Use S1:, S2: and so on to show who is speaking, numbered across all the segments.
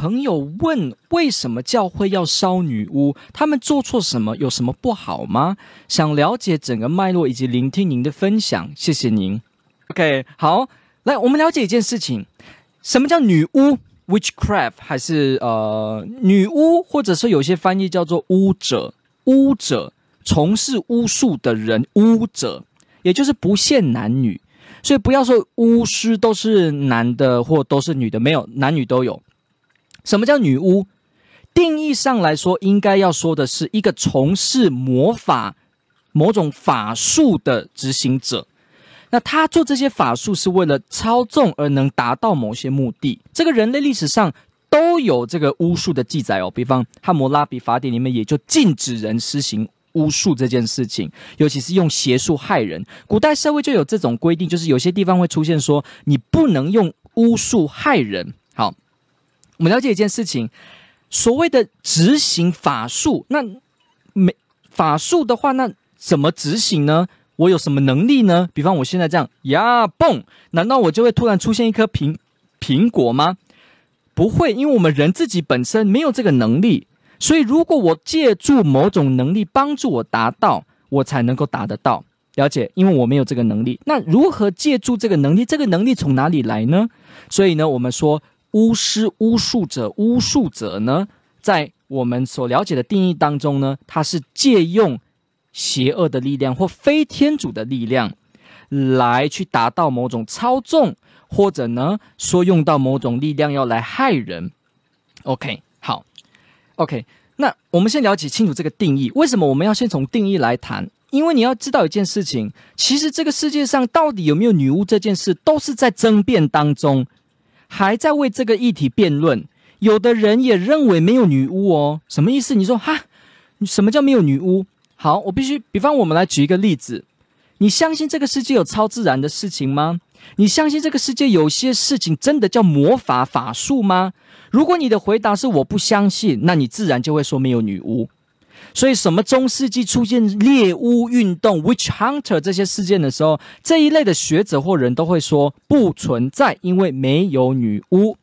S1: 朋友问：为什么教会要烧女巫？他们做错什么？有什么不好吗？想了解整个脉络以及聆听您的分享，谢谢您。OK，好，来，我们了解一件事情：什么叫女巫 （witchcraft）？还是呃，女巫，或者说有些翻译叫做巫者、巫者，从事巫术的人，巫者，也就是不限男女。所以不要说巫师都是男的或都是女的，没有，男女都有。什么叫女巫？定义上来说，应该要说的是一个从事魔法、某种法术的执行者。那他做这些法术是为了操纵而能达到某些目的。这个人类历史上都有这个巫术的记载哦。比方《汉谟拉比法典》里面也就禁止人施行巫术这件事情，尤其是用邪术害人。古代社会就有这种规定，就是有些地方会出现说你不能用巫术害人。我们了解一件事情，所谓的执行法术，那没法术的话，那怎么执行呢？我有什么能力呢？比方我现在这样呀，蹦，难道我就会突然出现一颗苹苹果吗？不会，因为我们人自己本身没有这个能力，所以如果我借助某种能力帮助我达到，我才能够达得到。了解，因为我没有这个能力。那如何借助这个能力？这个能力从哪里来呢？所以呢，我们说。巫师、巫术者、巫术者呢，在我们所了解的定义当中呢，他是借用邪恶的力量或非天主的力量，来去达到某种操纵，或者呢，说用到某种力量要来害人。OK，好，OK，那我们先了解清楚这个定义。为什么我们要先从定义来谈？因为你要知道一件事情，其实这个世界上到底有没有女巫这件事，都是在争辩当中。还在为这个议题辩论，有的人也认为没有女巫哦。什么意思？你说哈，什么叫没有女巫？好，我必须，比方我们来举一个例子。你相信这个世界有超自然的事情吗？你相信这个世界有些事情真的叫魔法法术吗？如果你的回答是我不相信，那你自然就会说没有女巫。所以，什么中世纪出现猎巫运动 （witch hunter） 这些事件的时候，这一类的学者或人都会说不存在，因为没有女巫。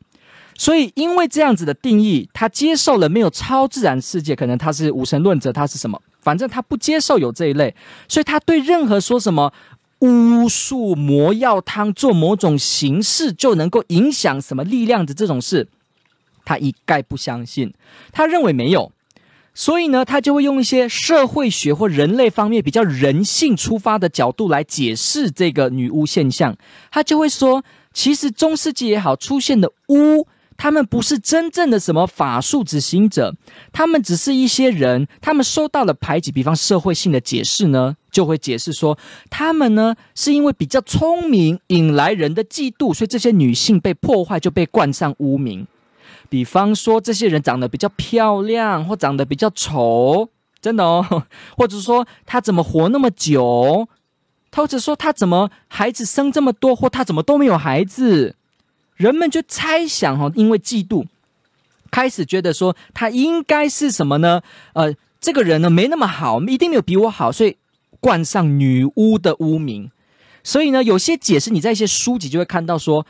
S1: 所以，因为这样子的定义，他接受了没有超自然世界，可能他是无神论者，他是什么？反正他不接受有这一类，所以他对任何说什么巫术、魔药汤做某种形式就能够影响什么力量的这种事，他一概不相信，他认为没有。所以呢，他就会用一些社会学或人类方面比较人性出发的角度来解释这个女巫现象。他就会说，其实中世纪也好，出现的巫，他们不是真正的什么法术执行者，他们只是一些人，他们受到了排挤。比方社会性的解释呢，就会解释说，他们呢是因为比较聪明，引来人的嫉妒，所以这些女性被破坏，就被冠上污名。比方说，这些人长得比较漂亮，或长得比较丑，真的哦，或者说他怎么活那么久，或者说他怎么孩子生这么多，或他怎么都没有孩子，人们就猜想哈，因为嫉妒，开始觉得说他应该是什么呢？呃，这个人呢没那么好，一定没有比我好，所以冠上女巫的污名。所以呢，有些解释你在一些书籍就会看到说。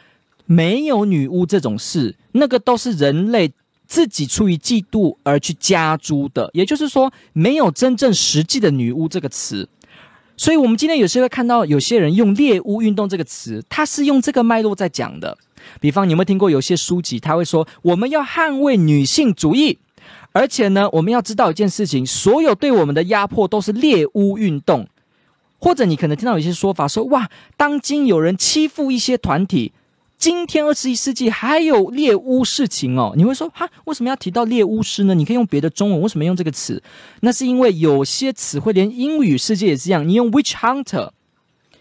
S1: 没有女巫这种事，那个都是人类自己出于嫉妒而去加诸的。也就是说，没有真正实际的女巫这个词。所以，我们今天有时会看到有些人用猎巫运动这个词，他是用这个脉络在讲的。比方，你有没有听过有些书籍，他会说我们要捍卫女性主义，而且呢，我们要知道一件事情，所有对我们的压迫都是猎巫运动。或者，你可能听到有些说法说，哇，当今有人欺负一些团体。今天二十一世纪还有猎巫事情哦，你会说哈，为什么要提到猎巫师呢？你可以用别的中文，为什么用这个词？那是因为有些词汇连英语世界也是这样。你用 witch hunter，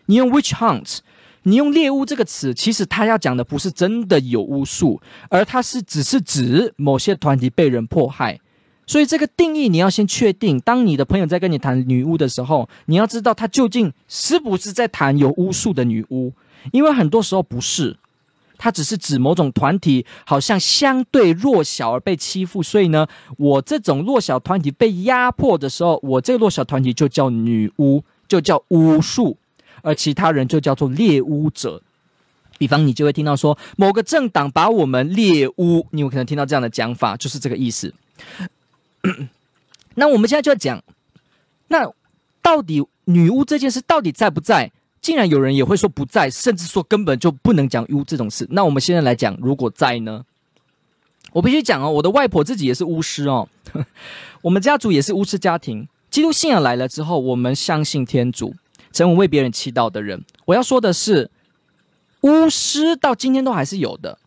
S1: 你用 witch hunt，你用猎巫这个词，其实他要讲的不是真的有巫术，而它是只是指某些团体被人迫害。所以这个定义你要先确定。当你的朋友在跟你谈女巫的时候，你要知道他究竟是不是在谈有巫术的女巫，因为很多时候不是，他只是指某种团体好像相对弱小而被欺负，所以呢，我这种弱小团体被压迫的时候，我这个弱小团体就叫女巫，就叫巫术，而其他人就叫做猎巫者。比方你就会听到说某个政党把我们猎巫，你有可能听到这样的讲法，就是这个意思。那我们现在就要讲，那到底女巫这件事到底在不在？竟然有人也会说不在，甚至说根本就不能讲巫这种事。那我们现在来讲，如果在呢？我必须讲哦，我的外婆自己也是巫师哦，我们家族也是巫师家庭。基督信仰来了之后，我们相信天主，成为为别人祈祷的人。我要说的是，巫师到今天都还是有的。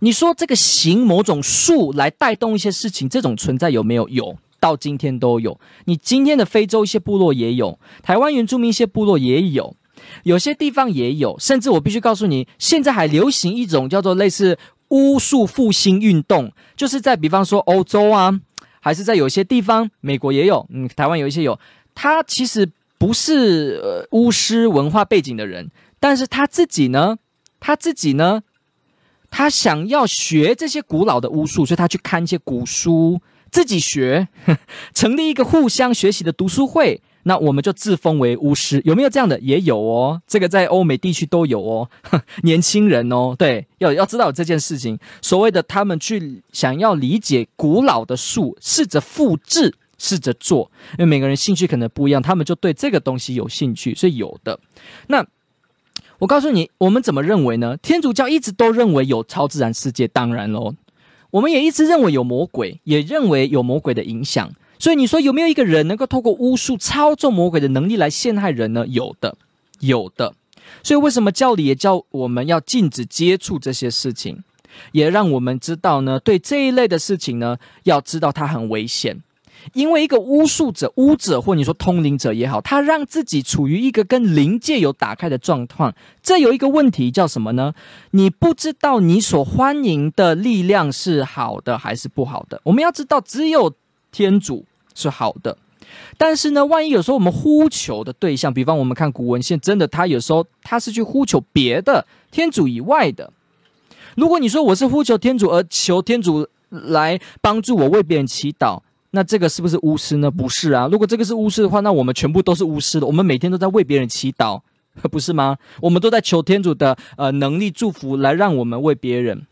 S1: 你说这个行某种术来带动一些事情，这种存在有没有？有，到今天都有。你今天的非洲一些部落也有，台湾原住民一些部落也有，有些地方也有。甚至我必须告诉你，现在还流行一种叫做类似巫术复兴运动，就是在比方说欧洲啊，还是在有些地方，美国也有，嗯，台湾有一些有。他其实不是呃巫师文化背景的人，但是他自己呢，他自己呢。他想要学这些古老的巫术，所以他去看一些古书，自己学，成立一个互相学习的读书会。那我们就自封为巫师，有没有这样的？也有哦，这个在欧美地区都有哦。年轻人哦，对，要要知道这件事情。所谓的他们去想要理解古老的术，试着复制，试着做，因为每个人兴趣可能不一样，他们就对这个东西有兴趣，所以有的。那。我告诉你，我们怎么认为呢？天主教一直都认为有超自然世界，当然喽，我们也一直认为有魔鬼，也认为有魔鬼的影响。所以你说有没有一个人能够透过巫术操纵魔鬼的能力来陷害人呢？有的，有的。所以为什么教理也教我们要禁止接触这些事情，也让我们知道呢？对这一类的事情呢，要知道它很危险。因为一个巫术者、巫者，或你说通灵者也好，他让自己处于一个跟灵界有打开的状况。这有一个问题叫什么呢？你不知道你所欢迎的力量是好的还是不好的。我们要知道，只有天主是好的。但是呢，万一有时候我们呼求的对象，比方我们看古文献，真的他有时候他是去呼求别的天主以外的。如果你说我是呼求天主而求天主来帮助我为别人祈祷。那这个是不是巫师呢？不是啊。如果这个是巫师的话，那我们全部都是巫师的。我们每天都在为别人祈祷，不是吗？我们都在求天主的呃能力祝福，来让我们为别人。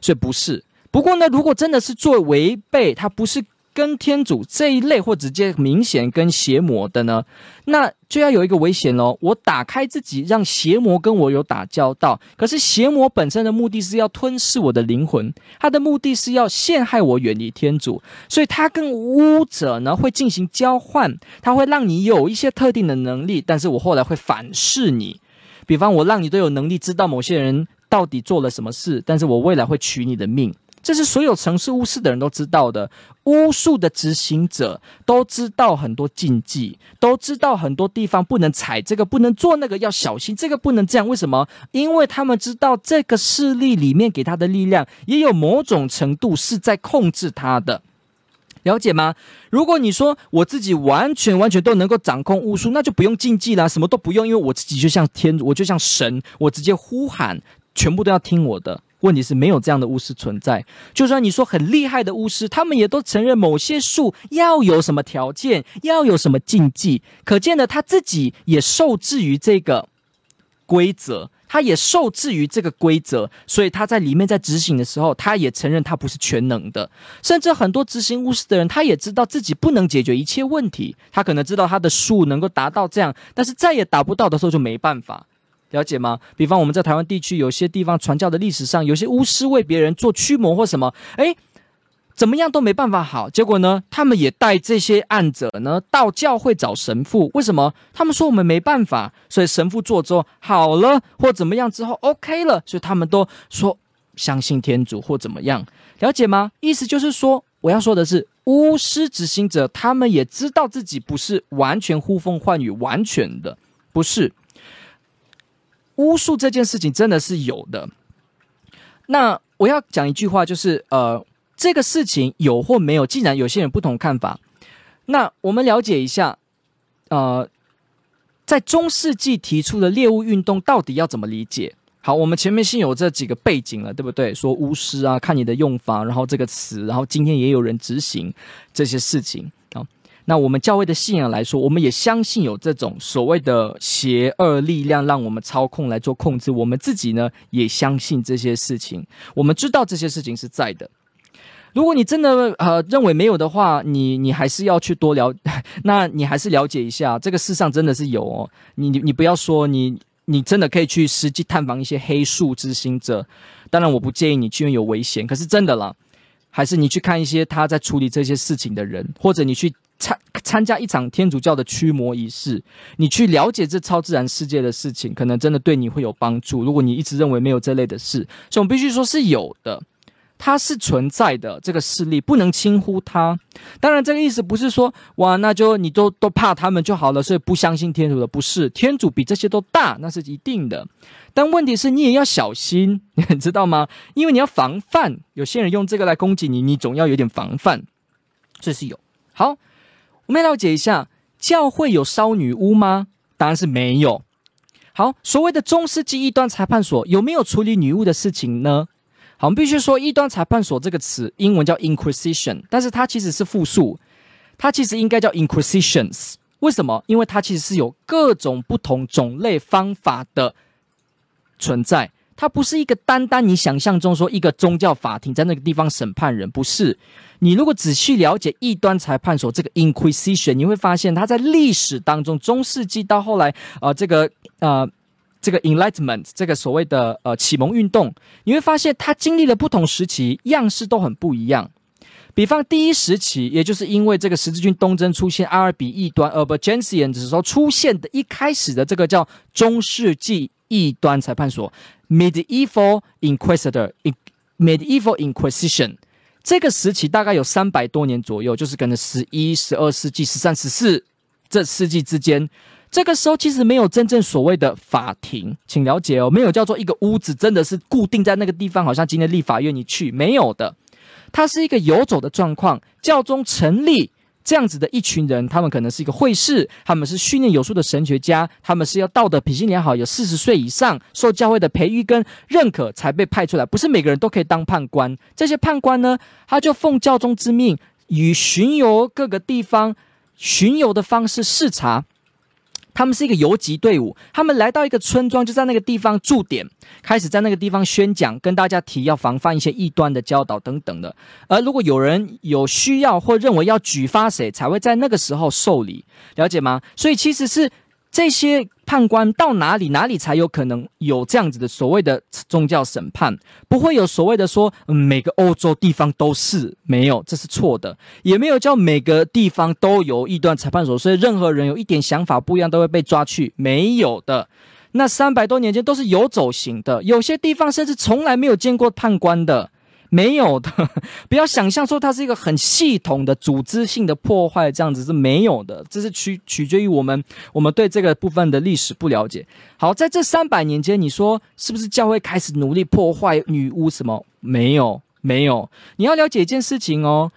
S1: 所以不是。不过呢，如果真的是做违背，他不是。跟天主这一类或直接明显跟邪魔的呢，那就要有一个危险喽。我打开自己，让邪魔跟我有打交道。可是邪魔本身的目的是要吞噬我的灵魂，他的目的是要陷害我远离天主。所以他跟巫者呢会进行交换，他会让你有一些特定的能力，但是我后来会反噬你。比方我让你都有能力知道某些人到底做了什么事，但是我未来会取你的命。这是所有城市巫师的人都知道的，巫术的执行者都知道很多禁忌，都知道很多地方不能踩这个，不能做那个，要小心这个不能这样。为什么？因为他们知道这个势力里面给他的力量，也有某种程度是在控制他的，了解吗？如果你说我自己完全完全都能够掌控巫术，那就不用禁忌啦，什么都不用，因为我自己就像天，我就像神，我直接呼喊，全部都要听我的。问题是没有这样的巫师存在。就算你说很厉害的巫师，他们也都承认某些术要有什么条件，要有什么禁忌。可见的，他自己也受制于这个规则，他也受制于这个规则，所以他在里面在执行的时候，他也承认他不是全能的。甚至很多执行巫师的人，他也知道自己不能解决一切问题。他可能知道他的术能够达到这样，但是再也达不到的时候就没办法。了解吗？比方我们在台湾地区，有些地方传教的历史上，有些巫师为别人做驱魔或什么，诶，怎么样都没办法好。结果呢，他们也带这些案者呢到教会找神父。为什么？他们说我们没办法，所以神父做之后好了，或怎么样之后 OK 了，所以他们都说相信天主或怎么样。了解吗？意思就是说，我要说的是，巫师执行者他们也知道自己不是完全呼风唤雨，完全的不是。巫术这件事情真的是有的。那我要讲一句话，就是呃，这个事情有或没有，既然有些人不同看法，那我们了解一下，呃，在中世纪提出的猎物运动到底要怎么理解？好，我们前面先有这几个背景了，对不对？说巫师啊，看你的用法，然后这个词，然后今天也有人执行这些事情。那我们教会的信仰来说，我们也相信有这种所谓的邪恶力量让我们操控来做控制。我们自己呢，也相信这些事情，我们知道这些事情是在的。如果你真的呃认为没有的话，你你还是要去多了，那你还是了解一下，这个世上真的是有哦。你你你不要说你。你真的可以去实际探访一些黑术之心者，当然我不建议你去，因为有危险。可是真的啦，还是你去看一些他在处理这些事情的人，或者你去参参加一场天主教的驱魔仪式，你去了解这超自然世界的事情，可能真的对你会有帮助。如果你一直认为没有这类的事，所以我们必须说是有的。它是存在的，这个势力不能轻忽它。当然，这个意思不是说哇，那就你都都怕他们就好了，所以不相信天主的。不是，天主比这些都大，那是一定的。但问题是你也要小心，你知道吗？因为你要防范，有些人用这个来攻击你，你总要有点防范。这是有。好，我们来了解一下，教会有烧女巫吗？当然是没有。好，所谓的中世纪异端裁判所有没有处理女巫的事情呢？好，我们必须说“异端裁判所”这个词，英文叫 “Inquisition”，但是它其实是复数，它其实应该叫 “Inquisitions”。为什么？因为它其实是有各种不同种类方法的存在，它不是一个单单你想象中说一个宗教法庭在那个地方审判人，不是。你如果仔细了解异端裁判所这个 Inquisition，你会发现它在历史当中，中世纪到后来，呃，这个，呃。这个 Enlightenment，这个所谓的呃启蒙运动，你会发现它经历了不同时期，样式都很不一样。比方第一时期，也就是因为这个十字军东征出现阿尔比异端 Albigensian 的时候出现的一开始的这个叫中世纪异端裁判所 Medieval Inquisitor，Medieval Inquisition，这个时期大概有三百多年左右，就是可能十一、十二世纪、十三、十四这世纪之间。这个时候其实没有真正所谓的法庭，请了解哦，没有叫做一个屋子，真的是固定在那个地方，好像今天立法院你去没有的，它是一个游走的状况。教宗成立这样子的一群人，他们可能是一个会士，他们是训练有素的神学家，他们是要道德品行良好，有四十岁以上，受教会的培育跟认可才被派出来，不是每个人都可以当判官。这些判官呢，他就奉教宗之命，以巡游各个地方，巡游的方式视察。他们是一个游击队伍，他们来到一个村庄，就在那个地方驻点，开始在那个地方宣讲，跟大家提要防范一些异端的教导等等的。而如果有人有需要或认为要举发谁，才会在那个时候受理，了解吗？所以其实是。这些判官到哪里，哪里才有可能有这样子的所谓的宗教审判？不会有所谓的说，每个欧洲地方都是没有，这是错的。也没有叫每个地方都有异端裁判所，所以任何人有一点想法不一样都会被抓去，没有的。那三百多年间都是游走型的，有些地方甚至从来没有见过判官的。没有的，不要想象说它是一个很系统的组织性的破坏，这样子是没有的。这是取取决于我们，我们对这个部分的历史不了解。好，在这三百年间，你说是不是教会开始努力破坏女巫？什么？没有，没有。你要了解一件事情哦，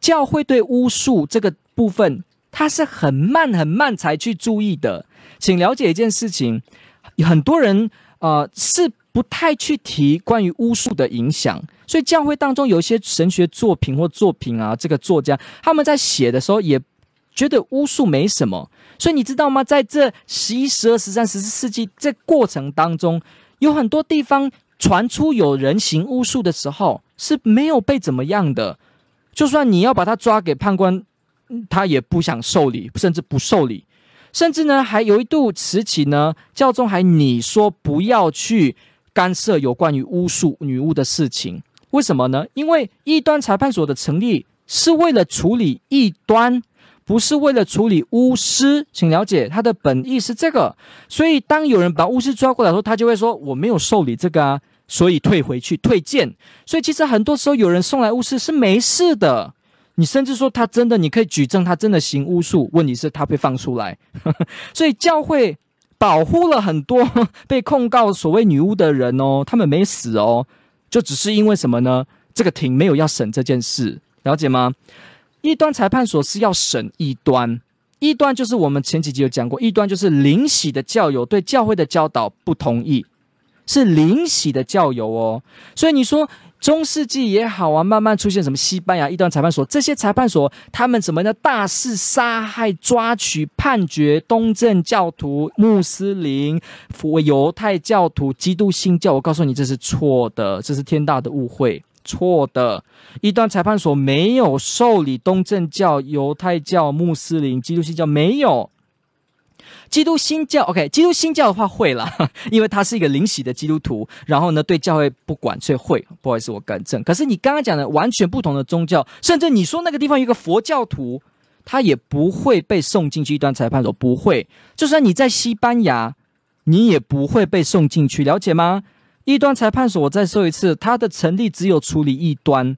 S1: 教会对巫术这个部分，它是很慢很慢才去注意的。请了解一件事情，很多人呃是不太去提关于巫术的影响。所以教会当中有一些神学作品或作品啊，这个作家他们在写的时候也觉得巫术没什么。所以你知道吗？在这十一、十二、十三、十四世纪这过程当中，有很多地方传出有人行巫术的时候是没有被怎么样的。就算你要把他抓给判官，他也不想受理，甚至不受理。甚至呢，还有一度时期呢，教宗还你说不要去干涉有关于巫术女巫的事情。为什么呢？因为异端裁判所的成立是为了处理异端，不是为了处理巫师。请了解他的本意是这个。所以当有人把巫师抓过来的时候，他就会说：“我没有受理这个啊，所以退回去，退件。”所以其实很多时候有人送来巫师是没事的。你甚至说他真的，你可以举证他真的行巫术。问题是，他被放出来。所以教会保护了很多 被控告所谓女巫的人哦，他们没死哦。就只是因为什么呢？这个庭没有要审这件事，了解吗？异端裁判所是要审异端，异端就是我们前几集有讲过，异端就是灵洗的教友对教会的教导不同意，是灵洗的教友哦。所以你说中世纪也好啊，慢慢出现什么西班牙一端裁判所，这些裁判所他们怎么的大肆杀害、抓取、判决东正教徒、穆斯林、犹太教徒、基督新教，我告诉你这是错的，这是天大的误会。错的，一端裁判所没有受理东正教、犹太教、穆斯林、基督新教，没有。基督新教，OK，基督新教的话会啦，因为他是一个灵洗的基督徒，然后呢对教会不管，所以会。不好意思，我更正。可是你刚刚讲的完全不同的宗教，甚至你说那个地方有一个佛教徒，他也不会被送进去异端裁判所，不会。就算你在西班牙，你也不会被送进去，了解吗？异端裁判所，我再说一次，它的成立只有处理异端，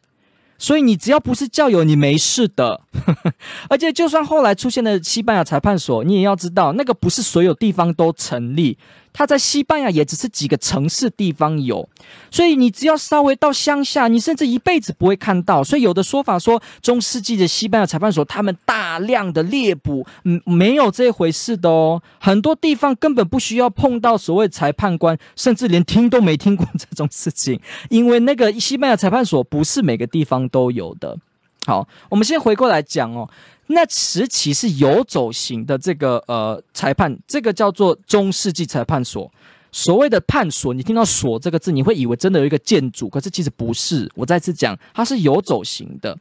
S1: 所以你只要不是教友，你没事的。而且，就算后来出现了西班牙裁判所，你也要知道，那个不是所有地方都成立。它在西班牙也只是几个城市地方有，所以你只要稍微到乡下，你甚至一辈子不会看到。所以有的说法说，中世纪的西班牙裁判所他们大量的猎捕，嗯，没有这回事的哦。很多地方根本不需要碰到所谓裁判官，甚至连听都没听过这种事情，因为那个西班牙裁判所不是每个地方都有的。好，我们先回过来讲哦。那时期是游走型的这个呃裁判，这个叫做中世纪裁判所。所谓的判所，你听到“所”这个字，你会以为真的有一个建筑，可是其实不是。我再次讲，它是游走型的。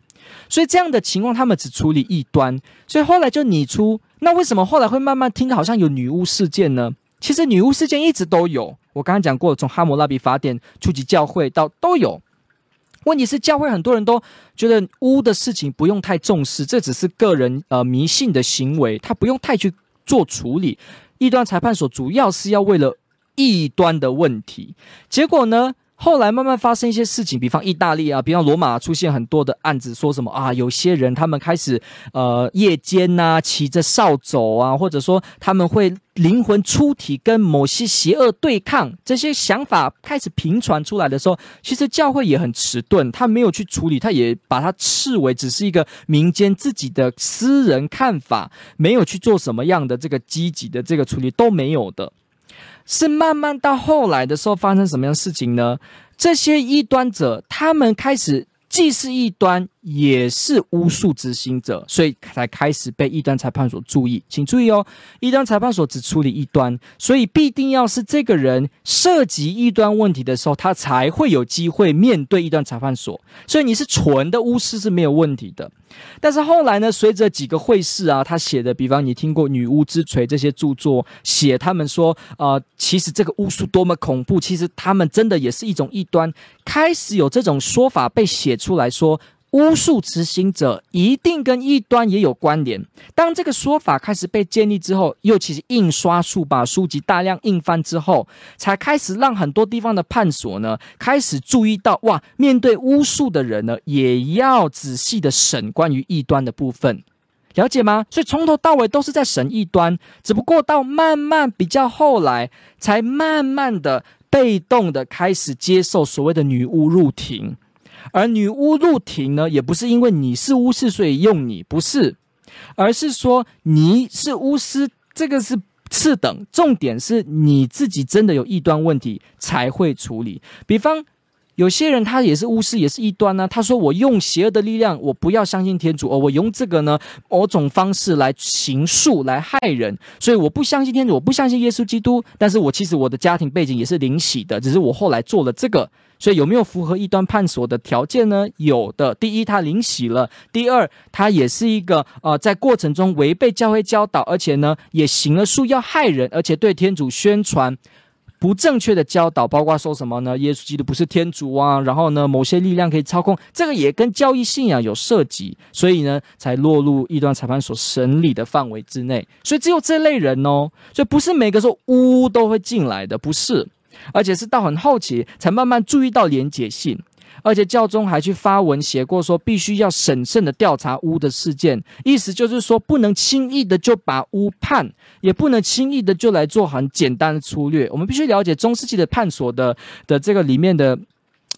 S1: 所以这样的情况，他们只处理异端。所以后来就拟出，那为什么后来会慢慢听到好像有女巫事件呢？其实女巫事件一直都有。我刚刚讲过，从哈姆拉比法典、初级教会到都有。问题是教会很多人都觉得巫的事情不用太重视，这只是个人呃迷信的行为，他不用太去做处理。异端裁判所主要是要为了异端的问题，结果呢，后来慢慢发生一些事情，比方意大利啊，比方罗马出现很多的案子，说什么啊，有些人他们开始呃夜间呐、骑着扫帚啊，或者说他们会灵魂出体跟某些邪恶对抗，这些想法开始频传出来的时候，其实教会也很迟钝，他没有去处理，他也把它视为只是一个民间自己的私人看法，没有去做什么样的这个积极的这个处理都没有的。是慢慢到后来的时候发生什么样的事情呢？这些异端者，他们开始既是异端。也是巫术执行者，所以才开始被异端裁判所注意。请注意哦，异端裁判所只处理异端，所以必定要是这个人涉及异端问题的时候，他才会有机会面对异端裁判所。所以你是纯的巫师是没有问题的。但是后来呢，随着几个会士啊，他写的，比方你听过《女巫之锤》这些著作，写他们说，呃，其实这个巫术多么恐怖，其实他们真的也是一种异端，开始有这种说法被写出来说。巫术执行者一定跟异端也有关联。当这个说法开始被建立之后，又其是印刷术把书籍大量印翻之后，才开始让很多地方的判所呢开始注意到，哇，面对巫术的人呢，也要仔细的审关于异端的部分，了解吗？所以从头到尾都是在审异端，只不过到慢慢比较后来，才慢慢的被动的开始接受所谓的女巫入庭。而女巫入庭呢，也不是因为你是巫师所以用你，不是，而是说你是巫师，这个是次等，重点是你自己真的有异端问题才会处理。比方有些人他也是巫师，也是异端呢、他说我用邪恶的力量，我不要相信天主，而我用这个呢某种方式来行术来害人，所以我不相信天主，我不相信耶稣基督，但是我其实我的家庭背景也是灵洗的，只是我后来做了这个。所以有没有符合异端判所的条件呢？有的。第一，他领洗了；第二，他也是一个呃，在过程中违背教会教导，而且呢，也行了术要害人，而且对天主宣传不正确的教导，包括说什么呢？耶稣基督不是天主啊，然后呢，某些力量可以操控，这个也跟教义信仰有涉及，所以呢，才落入异端裁判所审理的范围之内。所以只有这类人哦，所以不是每个说呜都会进来的，不是。而且是到很后期才慢慢注意到连结性，而且教宗还去发文写过说，必须要审慎的调查巫的事件，意思就是说不能轻易的就把巫判，也不能轻易的就来做很简单的粗略。我们必须了解中世纪的判所的的这个里面的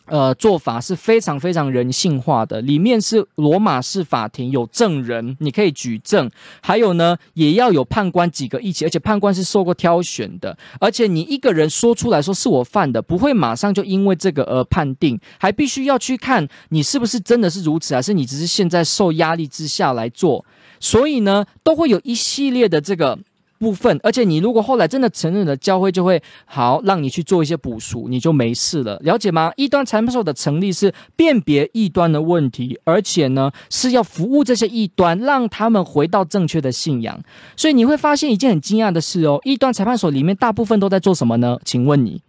S1: 呃，做法是非常非常人性化的，里面是罗马式法庭，有证人，你可以举证，还有呢，也要有判官几个一起，而且判官是受过挑选的，而且你一个人说出来说是我犯的，不会马上就因为这个而判定，还必须要去看你是不是真的是如此，还是你只是现在受压力之下来做，所以呢，都会有一系列的这个。部分，而且你如果后来真的承认了，教会就会好让你去做一些补赎，你就没事了，了解吗？异端裁判所的成立是辨别异端的问题，而且呢是要服务这些异端，让他们回到正确的信仰。所以你会发现一件很惊讶的事哦，异端裁判所里面大部分都在做什么呢？请问你？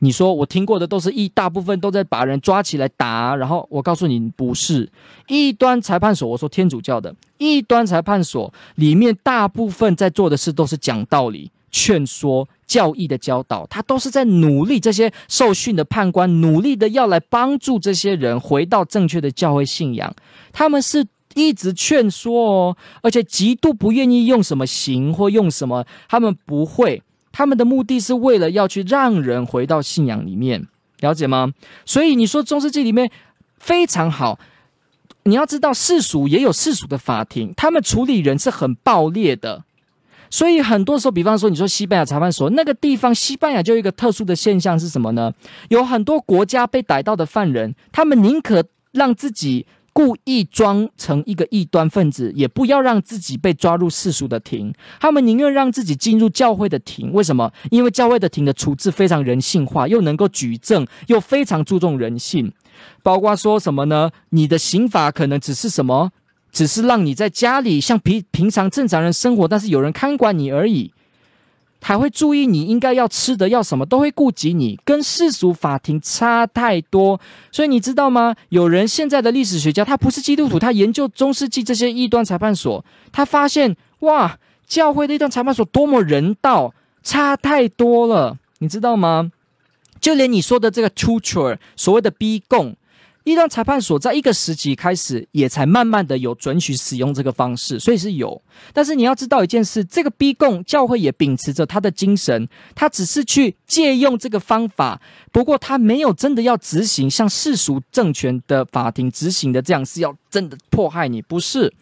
S1: 你说我听过的都是一大部分都在把人抓起来打，然后我告诉你不是异端裁判所。我说天主教的异端裁判所里面大部分在做的事都是讲道理、劝说、教义的教导，他都是在努力。这些受训的判官努力的要来帮助这些人回到正确的教会信仰。他们是一直劝说哦，而且极度不愿意用什么刑或用什么，他们不会。他们的目的是为了要去让人回到信仰里面，了解吗？所以你说中世纪里面非常好，你要知道世俗也有世俗的法庭，他们处理人是很暴烈的。所以很多时候，比方说你说西班牙裁判所那个地方，西班牙就有一个特殊的现象是什么呢？有很多国家被逮到的犯人，他们宁可让自己。故意装成一个异端分子，也不要让自己被抓入世俗的庭。他们宁愿让自己进入教会的庭。为什么？因为教会的庭的处置非常人性化，又能够举证，又非常注重人性。包括说什么呢？你的刑罚可能只是什么？只是让你在家里像平平常正常人生活，但是有人看管你而已。还会注意你应该要吃的要什么，都会顾及你，跟世俗法庭差太多。所以你知道吗？有人现在的历史学家，他不是基督徒，他研究中世纪这些异端裁判所，他发现哇，教会的异端裁判所多么人道，差太多了，你知道吗？就连你说的这个 torture，所谓的逼供。异端裁判所在一个时期开始，也才慢慢的有准许使用这个方式，所以是有。但是你要知道一件事，这个逼供教会也秉持着他的精神，他只是去借用这个方法，不过他没有真的要执行像世俗政权的法庭执行的这样，是要真的迫害你，不是。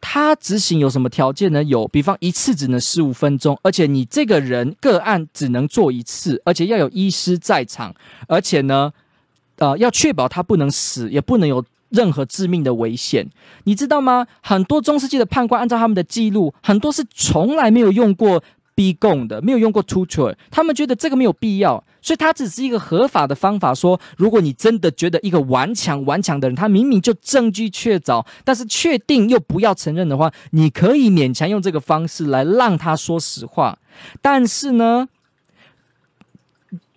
S1: 他执行有什么条件呢？有，比方一次只能十五分钟，而且你这个人个案只能做一次，而且要有医师在场，而且呢。呃，要确保他不能死，也不能有任何致命的危险，你知道吗？很多中世纪的判官按照他们的记录，很多是从来没有用过逼供的，没有用过 torture，他们觉得这个没有必要，所以他只是一个合法的方法。说，如果你真的觉得一个顽强顽强的人，他明明就证据确凿，但是确定又不要承认的话，你可以勉强用这个方式来让他说实话。但是呢，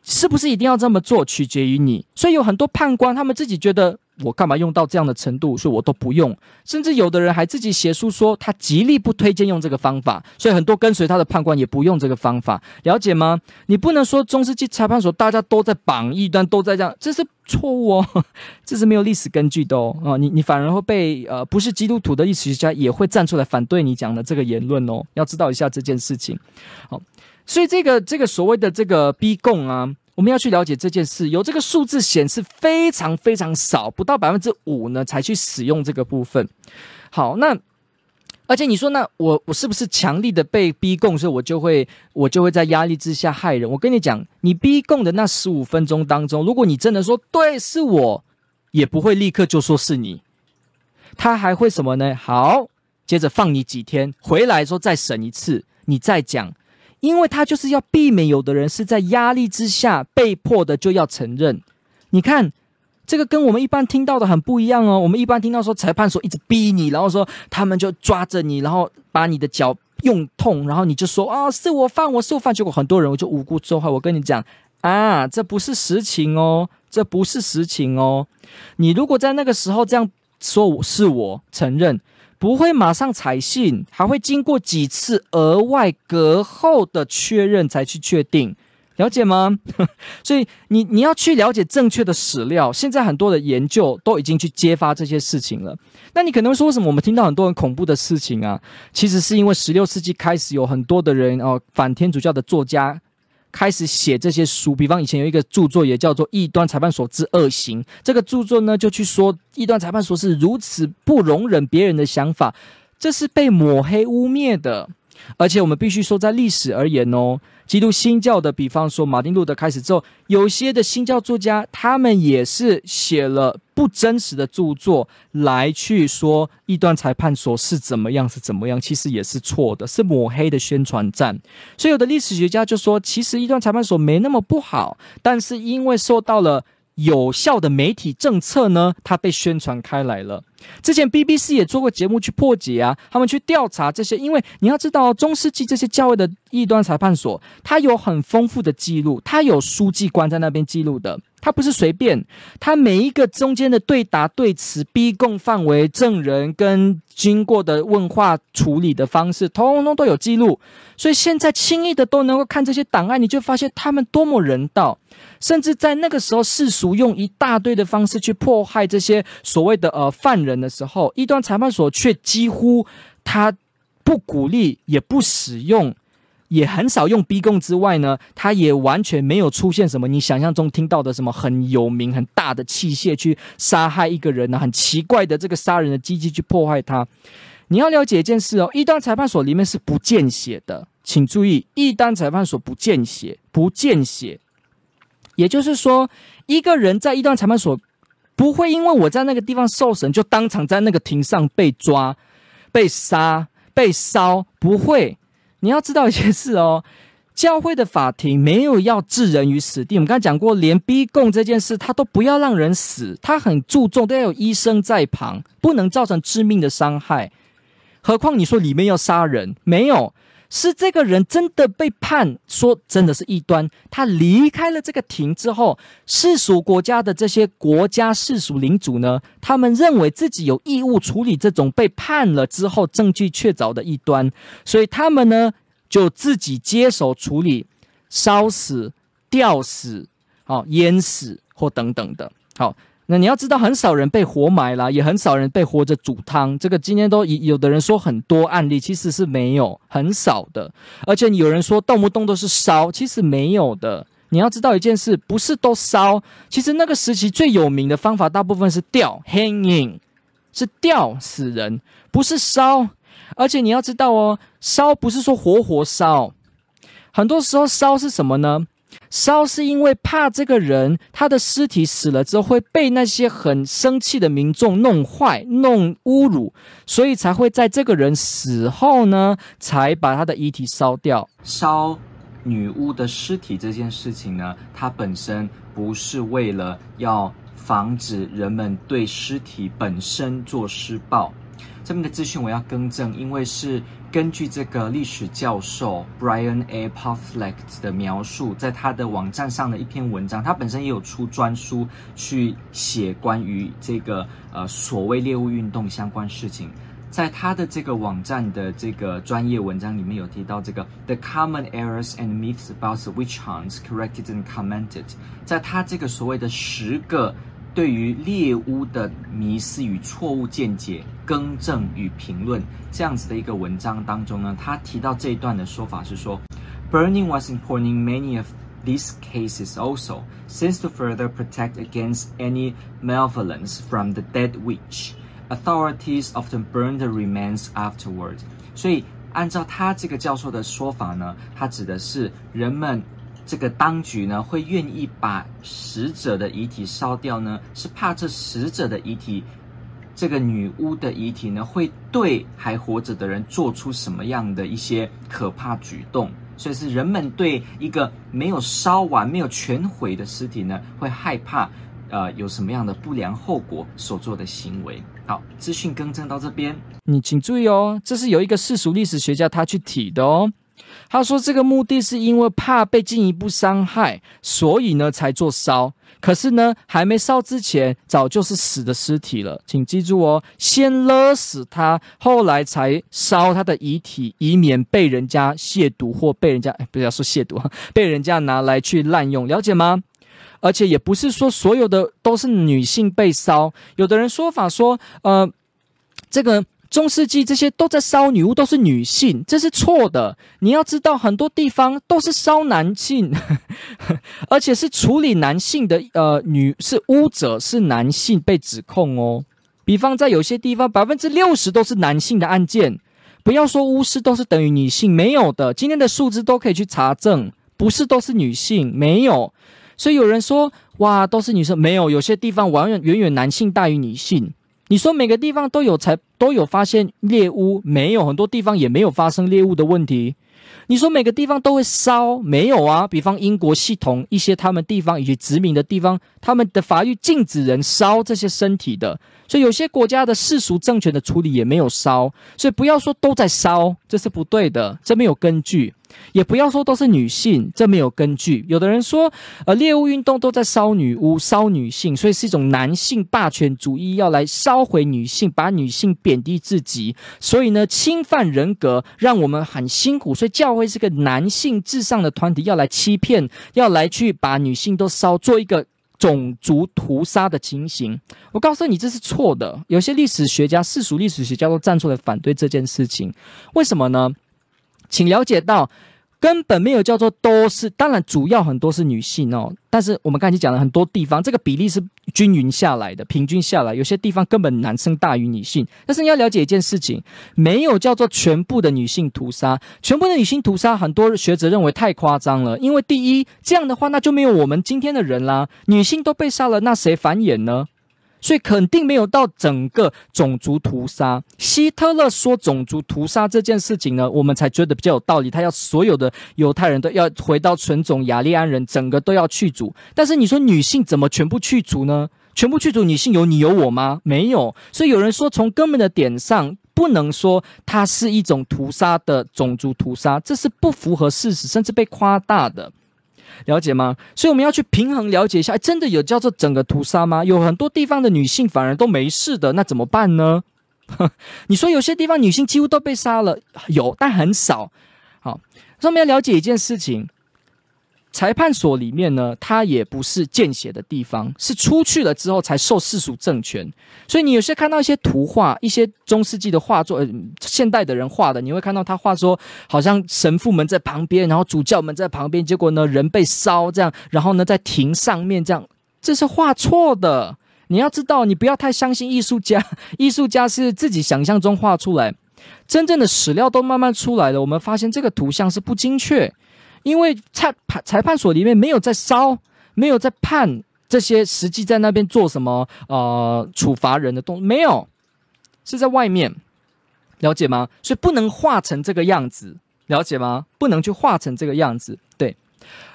S1: 是不是一定要这么做，取决于你。所以有很多判官，他们自己觉得我干嘛用到这样的程度，所以我都不用。甚至有的人还自己写书说他极力不推荐用这个方法，所以很多跟随他的判官也不用这个方法。了解吗？你不能说中世纪裁判所大家都在绑一端，都在这样，这是错误哦，这是没有历史根据的哦。啊，你你反而会被呃不是基督徒的历史学家也会站出来反对你讲的这个言论哦。要知道一下这件事情。好。所以这个这个所谓的这个逼供啊，我们要去了解这件事。有这个数字显示非常非常少，不到百分之五呢，才去使用这个部分。好，那而且你说，那我我是不是强力的被逼供，所以我就会我就会在压力之下害人？我跟你讲，你逼供的那十五分钟当中，如果你真的说对是我，也不会立刻就说是你，他还会什么呢？好，接着放你几天，回来说再审一次，你再讲。因为他就是要避免有的人是在压力之下被迫的就要承认，你看这个跟我们一般听到的很不一样哦。我们一般听到说裁判所一直逼你，然后说他们就抓着你，然后把你的脚用痛，然后你就说啊、哦、是我犯，我是我犯，结果很多人我就无辜受害。我跟你讲啊，这不是实情哦，这不是实情哦。你如果在那个时候这样说我是我承认。不会马上采信，还会经过几次额外隔后的确认才去确定，了解吗？所以你你要去了解正确的史料。现在很多的研究都已经去揭发这些事情了。那你可能说，为什么我们听到很多很恐怖的事情啊？其实是因为十六世纪开始有很多的人哦，反天主教的作家开始写这些书。比方以前有一个著作也叫做《异端裁判所之恶行》，这个著作呢就去说异端裁判所是如此不容忍别人的想法，这是被抹黑污蔑的。而且我们必须说，在历史而言哦。基督新教的，比方说马丁路德开始之后，有些的新教作家，他们也是写了不真实的著作来去说异端裁判所是怎么样是怎么样，其实也是错的，是抹黑的宣传战。所以有的历史学家就说，其实异端裁判所没那么不好，但是因为受到了。有效的媒体政策呢，它被宣传开来了。之前 BBC 也做过节目去破解啊，他们去调查这些，因为你要知道，中世纪这些教会的异端裁判所，它有很丰富的记录，它有书记官在那边记录的。他不是随便，他每一个中间的对答对词、逼供范围、证人跟经过的问话处理的方式，通通都有记录。所以现在轻易的都能够看这些档案，你就发现他们多么人道。甚至在那个时候，世俗用一大堆的方式去迫害这些所谓的呃犯人的时候，一端裁判所却几乎他不鼓励，也不使用。也很少用逼供之外呢，他也完全没有出现什么你想象中听到的什么很有名很大的器械去杀害一个人呢，很奇怪的这个杀人的机器去破坏他。你要了解一件事哦，一端裁判所里面是不见血的，请注意，一端裁判所不见血，不见血，也就是说，一个人在一端裁判所不会因为我在那个地方受审，就当场在那个庭上被抓、被杀、被烧，不会。你要知道一件事哦，教会的法庭没有要置人于死地。我们刚才讲过，连逼供这件事，他都不要让人死，他很注重都要有医生在旁，不能造成致命的伤害。何况你说里面要杀人，没有，是这个人真的被判说真的是异端，他离开了这个庭之后，世俗国家的这些国家世俗领主呢，他们认为自己有义务处理这种被判了之后证据确凿的异端，所以他们呢。就自己接手处理，烧死、吊死、好淹死或等等的。好，那你要知道，很少人被活埋了，也很少人被活着煮汤。这个今天都有的人说很多案例，其实是没有，很少的。而且有人说动不动都是烧，其实没有的。你要知道一件事，不是都烧。其实那个时期最有名的方法，大部分是吊 （hanging），是吊死人，不是烧。而且你要知道哦，烧不是说活活烧，很多时候烧是什么呢？烧是因为怕这个人他的尸体死了之后会被那些很生气的民众弄坏、弄侮辱，所以才会在这个人死后呢，才把他的遗体烧掉。
S2: 烧女巫的尸体这件事情呢，它本身不是为了要防止人们对尸体本身做施暴。这边的资讯我要更正，因为是根据这个历史教授 Brian A. Pawlak 的描述，在他的网站上的一篇文章，他本身也有出专书去写关于这个呃所谓猎物运动相关事情，在他的这个网站的这个专业文章里面有提到这个 The common errors and myths about the witch hunts corrected and commented，在他这个所谓的十个。对于猎巫的迷思与错误见解，更正与评论这样子的一个文章当中呢，他提到这一段的说法是说，Burning was important in many of these cases also, since to further protect against any malevolence from the dead witch, authorities often burned the remains afterward。所以按照他这个教授的说法呢，他指的是人们。 这个当局呢，会愿意把死者的遗体烧掉呢，是怕这死者的遗体，这个女巫的遗体呢，会对还活着的人做出什么样的一些可怕举动。所以是人们对一个没有烧完、没有全毁的尸体呢，会害怕，呃，有什么样的不良后果所做的行为。好，资讯更正到这边，
S1: 你请注意哦，这是有一个世俗历史学家他去提的哦。他说：“这个目的是因为怕被进一步伤害，所以呢才做烧。可是呢，还没烧之前，早就是死的尸体了。请记住哦，先勒死他，后来才烧他的遗体，以免被人家亵渎或被人家……哎，不要说亵渎啊，被人家拿来去滥用，了解吗？而且也不是说所有的都是女性被烧，有的人说法说，呃，这个。”中世纪这些都在烧女巫，都是女性，这是错的。你要知道，很多地方都是烧男性，而且是处理男性的，呃，女是巫者是男性被指控哦。比方在有些地方，百分之六十都是男性的案件。不要说巫师都是等于女性，没有的。今天的数字都可以去查证，不是都是女性，没有。所以有人说，哇，都是女生，没有。有些地方远远远远男性大于女性。你说每个地方都有才都有发现猎物，没有，很多地方也没有发生猎物的问题。你说每个地方都会烧，没有啊？比方英国系统一些他们地方以及殖民的地方，他们的法律禁止人烧这些身体的，所以有些国家的世俗政权的处理也没有烧，所以不要说都在烧，这是不对的，这没有根据。也不要说都是女性，这没有根据。有的人说，呃，猎巫运动都在烧女巫、烧女性，所以是一种男性霸权主义，要来烧毁女性，把女性贬低自己。所以呢，侵犯人格，让我们很辛苦。所以教会是个男性至上的团体，要来欺骗，要来去把女性都烧，做一个种族屠杀的情形。我告诉你，这是错的。有些历史学家、世俗历史学家都站出来反对这件事情。为什么呢？请了解到，根本没有叫做都是，当然主要很多是女性哦。但是我们刚才讲了很多地方，这个比例是均匀下来的，平均下来，有些地方根本男生大于女性。但是你要了解一件事情，没有叫做全部的女性屠杀，全部的女性屠杀，很多学者认为太夸张了。因为第一，这样的话那就没有我们今天的人啦，女性都被杀了，那谁繁衍呢？所以肯定没有到整个种族屠杀。希特勒说种族屠杀这件事情呢，我们才觉得比较有道理。他要所有的犹太人都要回到纯种雅利安人，整个都要去除。但是你说女性怎么全部去除呢？全部去除女性有你有我吗？没有。所以有人说从根本的点上不能说它是一种屠杀的种族屠杀，这是不符合事实，甚至被夸大的。了解吗？所以我们要去平衡了解一下，真的有叫做整个屠杀吗？有很多地方的女性反而都没事的，那怎么办呢？你说有些地方女性几乎都被杀了，有，但很少。好，所以我们要了解一件事情。裁判所里面呢，它也不是见血的地方，是出去了之后才受世俗政权。所以你有些看到一些图画，一些中世纪的画作，呃，现代的人画的，你会看到他画说，好像神父们在旁边，然后主教们在旁边，结果呢，人被烧这样，然后呢，在亭上面这样，这是画错的。你要知道，你不要太相信艺术家，艺术家是自己想象中画出来，真正的史料都慢慢出来了，我们发现这个图像是不精确。因为裁判裁判所里面没有在烧，没有在判这些实际在那边做什么呃处罚人的动，没有，是在外面，了解吗？所以不能画成这个样子，了解吗？不能去画成这个样子，对。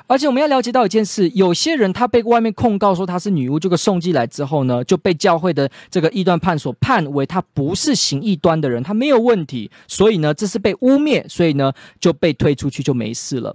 S1: 而且我们要了解到一件事，有些人他被外面控告说他是女巫，这个送进来之后呢，就被教会的这个异端判所判为他不是行异端的人，他没有问题，所以呢，这是被污蔑，所以呢就被推出去就没事了。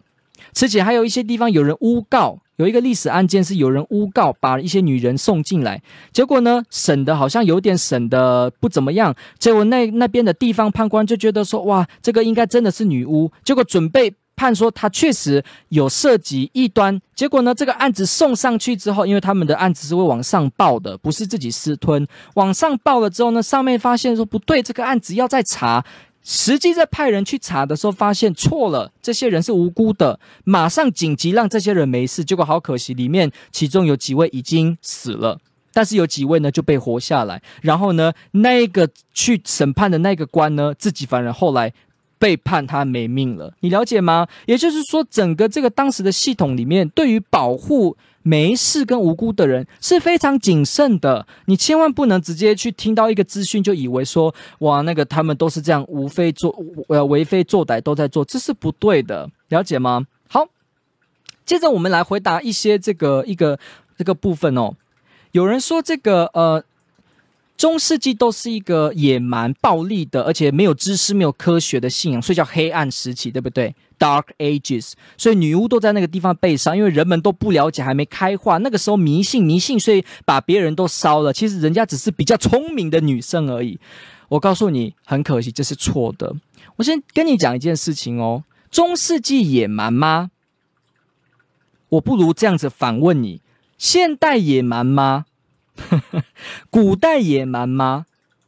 S1: 此前还有一些地方有人诬告，有一个历史案件是有人诬告把一些女人送进来，结果呢审的好像有点审的不怎么样，结果那那边的地方判官就觉得说哇，这个应该真的是女巫，结果准备判说她确实有涉及异端，结果呢这个案子送上去之后，因为他们的案子是会往上报的，不是自己私吞，往上报了之后呢，上面发现说不对，这个案子要再查。实际在派人去查的时候，发现错了，这些人是无辜的，马上紧急让这些人没事。结果好可惜，里面其中有几位已经死了，但是有几位呢就被活下来。然后呢，那个去审判的那个官呢，自己反而后来被判他没命了。你了解吗？也就是说，整个这个当时的系统里面，对于保护。没事跟无辜的人是非常谨慎的，你千万不能直接去听到一个资讯就以为说，哇，那个他们都是这样无非作呃为非作歹都在做，这是不对的，了解吗？好，接着我们来回答一些这个一个这个部分哦。有人说这个呃。中世纪都是一个野蛮、暴力的，而且没有知识、没有科学的信仰，所以叫黑暗时期，对不对？Dark Ages。所以女巫都在那个地方被烧，因为人们都不了解，还没开化。那个时候迷信迷信，所以把别人都烧了。其实人家只是比较聪明的女生而已。我告诉你，很可惜，这是错的。我先跟你讲一件事情哦。中世纪野蛮吗？我不如这样子反问你：现代野蛮吗？古代野蛮吗？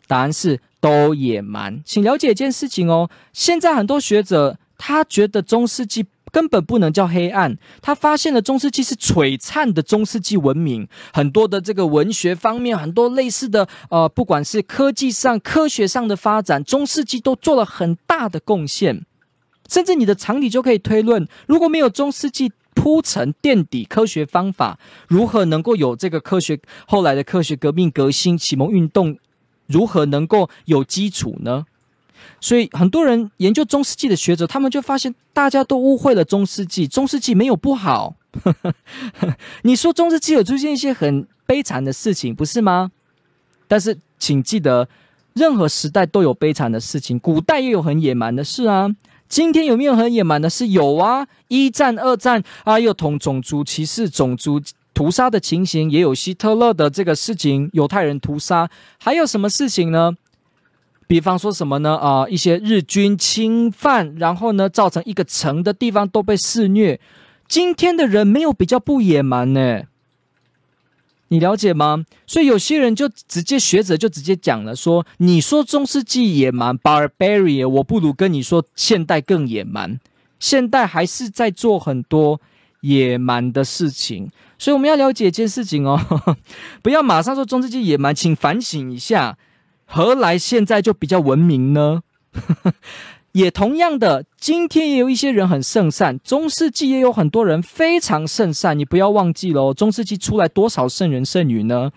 S1: 答案是都野蛮。请了解一件事情哦，现在很多学者他觉得中世纪根本不能叫黑暗，他发现了中世纪是璀璨的中世纪文明，很多的这个文学方面，很多类似的呃，不管是科技上、科学上的发展，中世纪都做了很大的贡献。甚至你的常理就可以推论，如果没有中世纪铺陈垫底科学方法，如何能够有这个科学后来的科学革命、革新、启蒙运动？如何能够有基础呢？所以很多人研究中世纪的学者，他们就发现大家都误会了中世纪。中世纪没有不好，你说中世纪有出现一些很悲惨的事情，不是吗？但是请记得，任何时代都有悲惨的事情，古代也有很野蛮的事啊。今天有没有很野蛮的是？有啊，一战、二战啊，又同种族歧视、种族屠杀的情形，也有希特勒的这个事情，犹太人屠杀，还有什么事情呢？比方说什么呢？啊、一些日军侵犯，然后呢，造成一个城的地方都被肆虐。今天的人没有比较不野蛮呢。你了解吗？所以有些人就直接学者就直接讲了说，你说中世纪野蛮 barbarian，我不如跟你说现代更野蛮。现代还是在做很多野蛮的事情，所以我们要了解一件事情哦，不要马上说中世纪野蛮，请反省一下，何来现在就比较文明呢？也同样的，今天也有一些人很圣善，中世纪也有很多人非常圣善。你不要忘记喽，中世纪出来多少圣人圣女呢？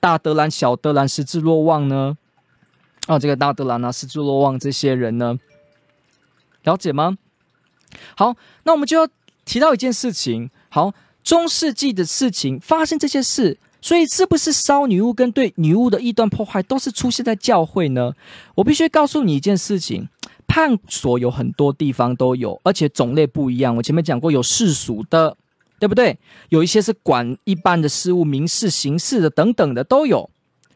S1: 大德兰、小德兰、十字若望呢？哦，这个大德兰啊，十字若望这些人呢？了解吗？好，那我们就要提到一件事情。好，中世纪的事情发生这些事，所以是不是烧女巫跟对女巫的异端破坏都是出现在教会呢？我必须告诉你一件事情。判所有很多地方都有，而且种类不一样。我前面讲过，有世俗的，对不对？有一些是管一般的事务、民事、刑事的等等的都有。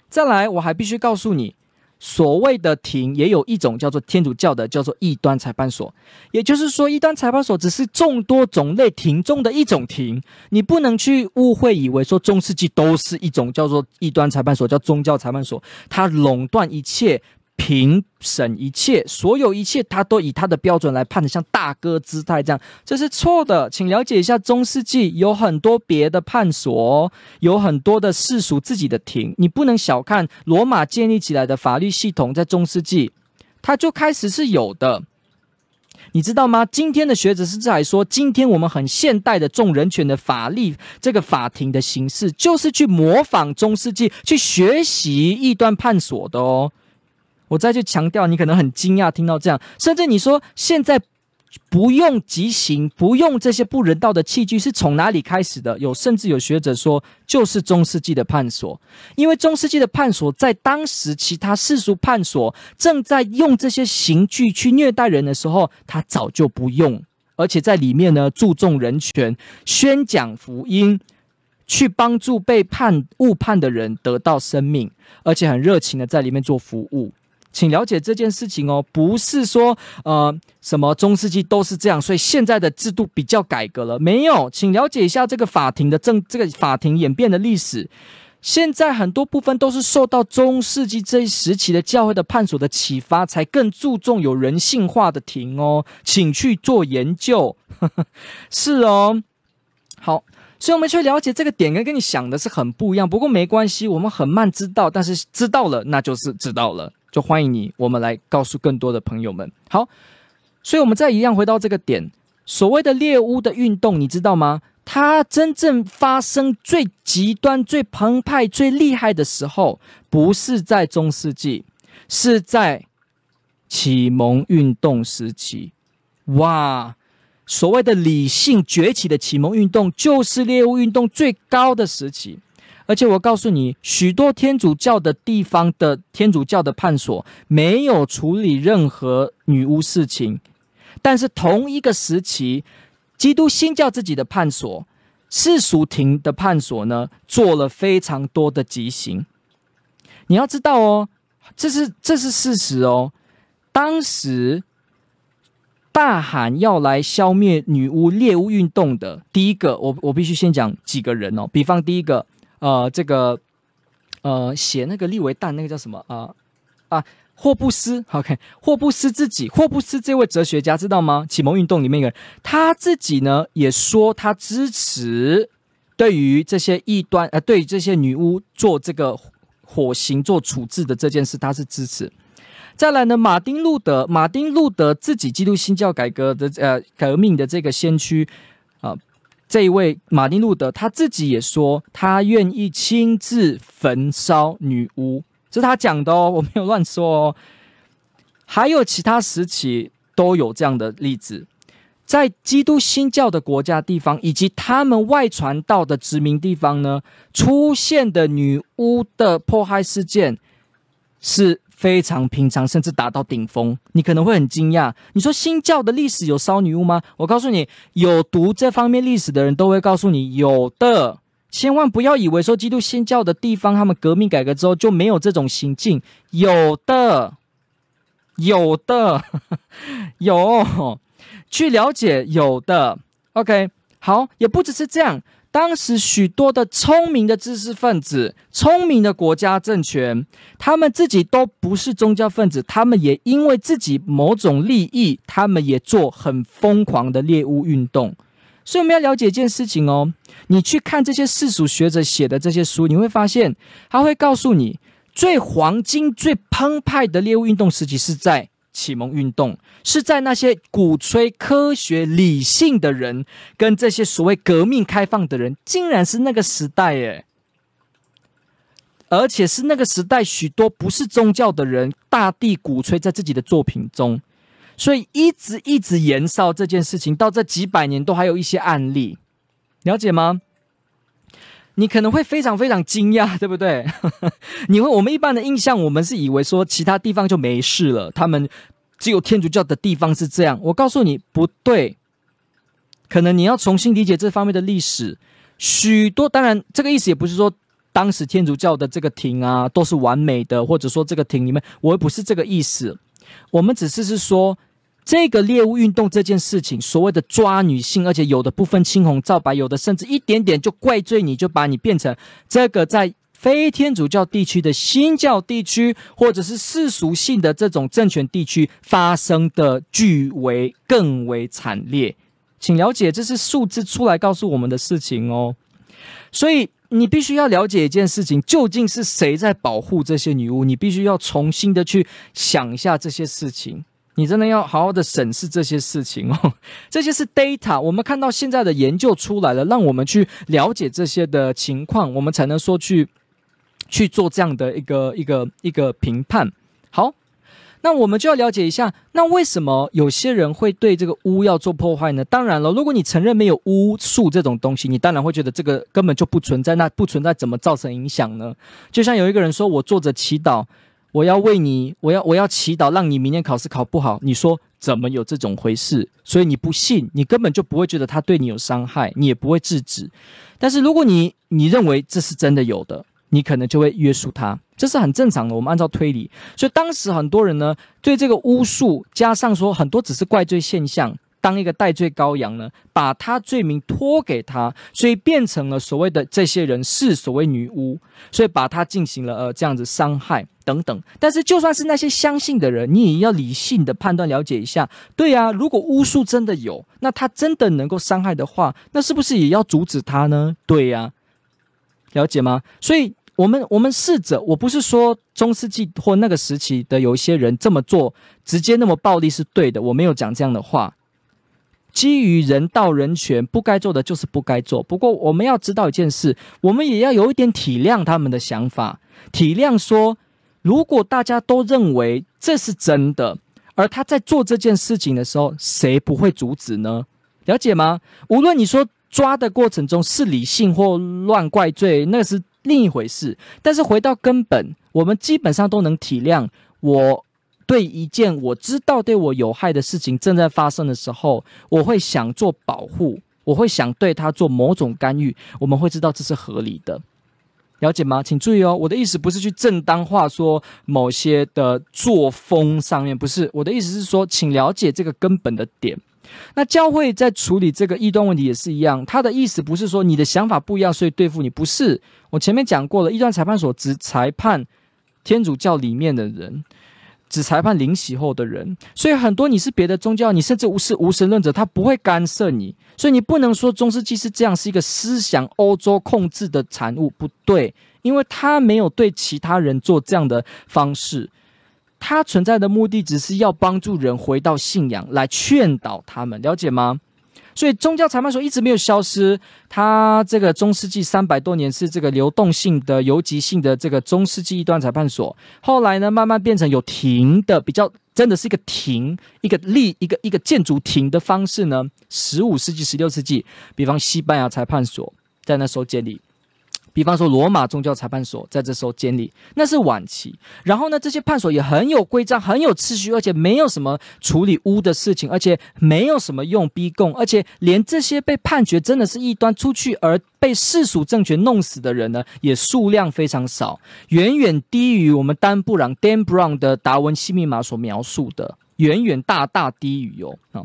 S1: 再来，我还必须告诉你，所谓的庭也有一种叫做天主教的，叫做异端裁判所。也就是说，异端裁判所只是众多种类庭中的一种庭。你不能去误会，以为说中世纪都是一种叫做异端裁判所，叫宗教裁判所，它垄断一切。评审一切，所有一切，他都以他的标准来判的，像大哥姿态这样，这是错的。请了解一下，中世纪有很多别的判所，有很多的世俗自己的庭，你不能小看罗马建立起来的法律系统，在中世纪，它就开始是有的。你知道吗？今天的学者是在说，今天我们很现代的重人权的法律，这个法庭的形式，就是去模仿中世纪，去学习异端判所的哦。我再去强调，你可能很惊讶听到这样，甚至你说现在不用极刑，不用这些不人道的器具，是从哪里开始的？有甚至有学者说，就是中世纪的判所，因为中世纪的判所在当时其他世俗判所正在用这些刑具去虐待人的时候，他早就不用，而且在里面呢注重人权，宣讲福音，去帮助被判误判的人得到生命，而且很热情的在里面做服务。请了解这件事情哦，不是说呃什么中世纪都是这样，所以现在的制度比较改革了，没有。请了解一下这个法庭的政，这个法庭演变的历史。现在很多部分都是受到中世纪这一时期的教会的判所的启发，才更注重有人性化的庭哦。请去做研究，呵 呵是哦。好，所以我们去了解这个点，跟跟你想的是很不一样。不过没关系，我们很慢知道，但是知道了，那就是知道了。就欢迎你，我们来告诉更多的朋友们。好，所以我们再一样回到这个点，所谓的猎巫的运动，你知道吗？它真正发生最极端、最澎湃、最厉害的时候，不是在中世纪，是在启蒙运动时期。哇，所谓的理性崛起的启蒙运动，就是猎巫运动最高的时期。而且我告诉你，许多天主教的地方的天主教的判所没有处理任何女巫事情，但是同一个时期，基督新教自己的判所世俗庭的判所呢，做了非常多的极刑。你要知道哦，这是这是事实哦。当时大喊要来消灭女巫猎巫运动的第一个，我我必须先讲几个人哦，比方第一个。呃，这个呃，写那个利维旦那个叫什么啊？啊，霍布斯，OK，霍布斯自己，霍布斯这位哲学家知道吗？启蒙运动里面一个人，他自己呢也说他支持对于这些异端，呃，对于这些女巫做这个火刑做处置的这件事，他是支持。再来呢，马丁路德，马丁路德自己基督新教改革的呃革命的这个先驱。这一位马丁路德他自己也说，他愿意亲自焚烧女巫，这是他讲的哦，我没有乱说哦。还有其他时期都有这样的例子，在基督新教的国家地方，以及他们外传到的殖民地方呢，出现的女巫的迫害事件是。非常平常，甚至达到顶峰。你可能会很惊讶，你说新教的历史有烧女巫吗？我告诉你，有读这方面历史的人都会告诉你有的。千万不要以为说基督新教的地方，他们革命改革之后就没有这种行径，有的，有的，有，去了解有的。OK，好，也不只是这样。当时许多的聪明的知识分子、聪明的国家政权，他们自己都不是宗教分子，他们也因为自己某种利益，他们也做很疯狂的猎巫运动。所以我们要了解一件事情哦，你去看这些世俗学者写的这些书，你会发现他会告诉你，最黄金、最澎湃的猎巫运动时期是在。启蒙运动是在那些鼓吹科学理性的人，跟这些所谓革命开放的人，竟然是那个时代耶，而且是那个时代许多不是宗教的人大力鼓吹在自己的作品中，所以一直一直延烧这件事情，到这几百年都还有一些案例，了解吗？你可能会非常非常惊讶，对不对？你会，我们一般的印象，我们是以为说其他地方就没事了，他们只有天主教的地方是这样。我告诉你，不对。可能你要重新理解这方面的历史。许多，当然，这个意思也不是说当时天主教的这个庭啊都是完美的，或者说这个庭里面，我也不是这个意思。我们只是是说。这个猎巫运动这件事情，所谓的抓女性，而且有的不分青红皂白，有的甚至一点点就怪罪你，就把你变成这个在非天主教地区的新教地区，或者是世俗性的这种政权地区发生的巨为更为惨烈。请了解，这是数字出来告诉我们的事情哦。所以你必须要了解一件事情，究竟是谁在保护这些女巫？你必须要重新的去想一下这些事情。你真的要好好的审视这些事情哦，这些是 data，我们看到现在的研究出来了，让我们去了解这些的情况，我们才能说去去做这样的一个一个一个评判。好，那我们就要了解一下，那为什么有些人会对这个巫要做破坏呢？当然了，如果你承认没有巫术这种东西，你当然会觉得这个根本就不存在，那不存在怎么造成影响呢？就像有一个人说，我坐着祈祷。我要为你，我要我要祈祷，让你明年考试考不好。你说怎么有这种回事？所以你不信，你根本就不会觉得他对你有伤害，你也不会制止。但是如果你你认为这是真的有的，你可能就会约束他，这是很正常的。我们按照推理，所以当时很多人呢，对这个巫术加上说很多只是怪罪现象。当一个代罪羔羊呢，把他罪名托给他，所以变成了所谓的这些人是所谓女巫，所以把他进行了呃这样子伤害等等。但是就算是那些相信的人，你也要理性的判断了解一下。对啊，如果巫术真的有，那他真的能够伤害的话，那是不是也要阻止他呢？对呀，了解吗？所以我们我们试着，我不是说中世纪或那个时期的有一些人这么做，直接那么暴力是对的，我没有讲这样的话。基于人道人权，不该做的就是不该做。不过我们要知道一件事，我们也要有一点体谅他们的想法，体谅说，如果大家都认为这是真的，而他在做这件事情的时候，谁不会阻止呢？了解吗？无论你说抓的过程中是理性或乱怪罪，那是另一回事。但是回到根本，我们基本上都能体谅我。对一件我知道对我有害的事情正在发生的时候，我会想做保护，我会想对他做某种干预，我们会知道这是合理的，了解吗？请注意哦，我的意思不是去正当化说某些的作风上面，不是，我的意思是说，请了解这个根本的点。那教会在处理这个异端问题也是一样，他的意思不是说你的想法不一样，所以对付你，不是。我前面讲过了，异端裁判所只裁判。天主教里面的人。只裁判领洗后的人，所以很多你是别的宗教，你甚至无是无神论者，他不会干涉你，所以你不能说中世纪是这样，是一个思想欧洲控制的产物，不对，因为他没有对其他人做这样的方式，他存在的目的只是要帮助人回到信仰，来劝导他们，了解吗？所以宗教裁判所一直没有消失，它这个中世纪三百多年是这个流动性的、游击性的这个中世纪一段裁判所。后来呢，慢慢变成有亭的，比较真的是一个亭、一个立、一个一个建筑亭的方式呢。十五世纪、十六世纪，比方西班牙裁判所在那时候建立。比方说，罗马宗教裁判所在这时候建立，那是晚期。然后呢，这些判所也很有规章，很有秩序，而且没有什么处理污的事情，而且没有什么用逼供，而且连这些被判决真的是异端出去而被世俗政权弄死的人呢，也数量非常少，远远低于我们丹布朗 Dan Brown 的达文西密码所描述的。远远大大低于有啊，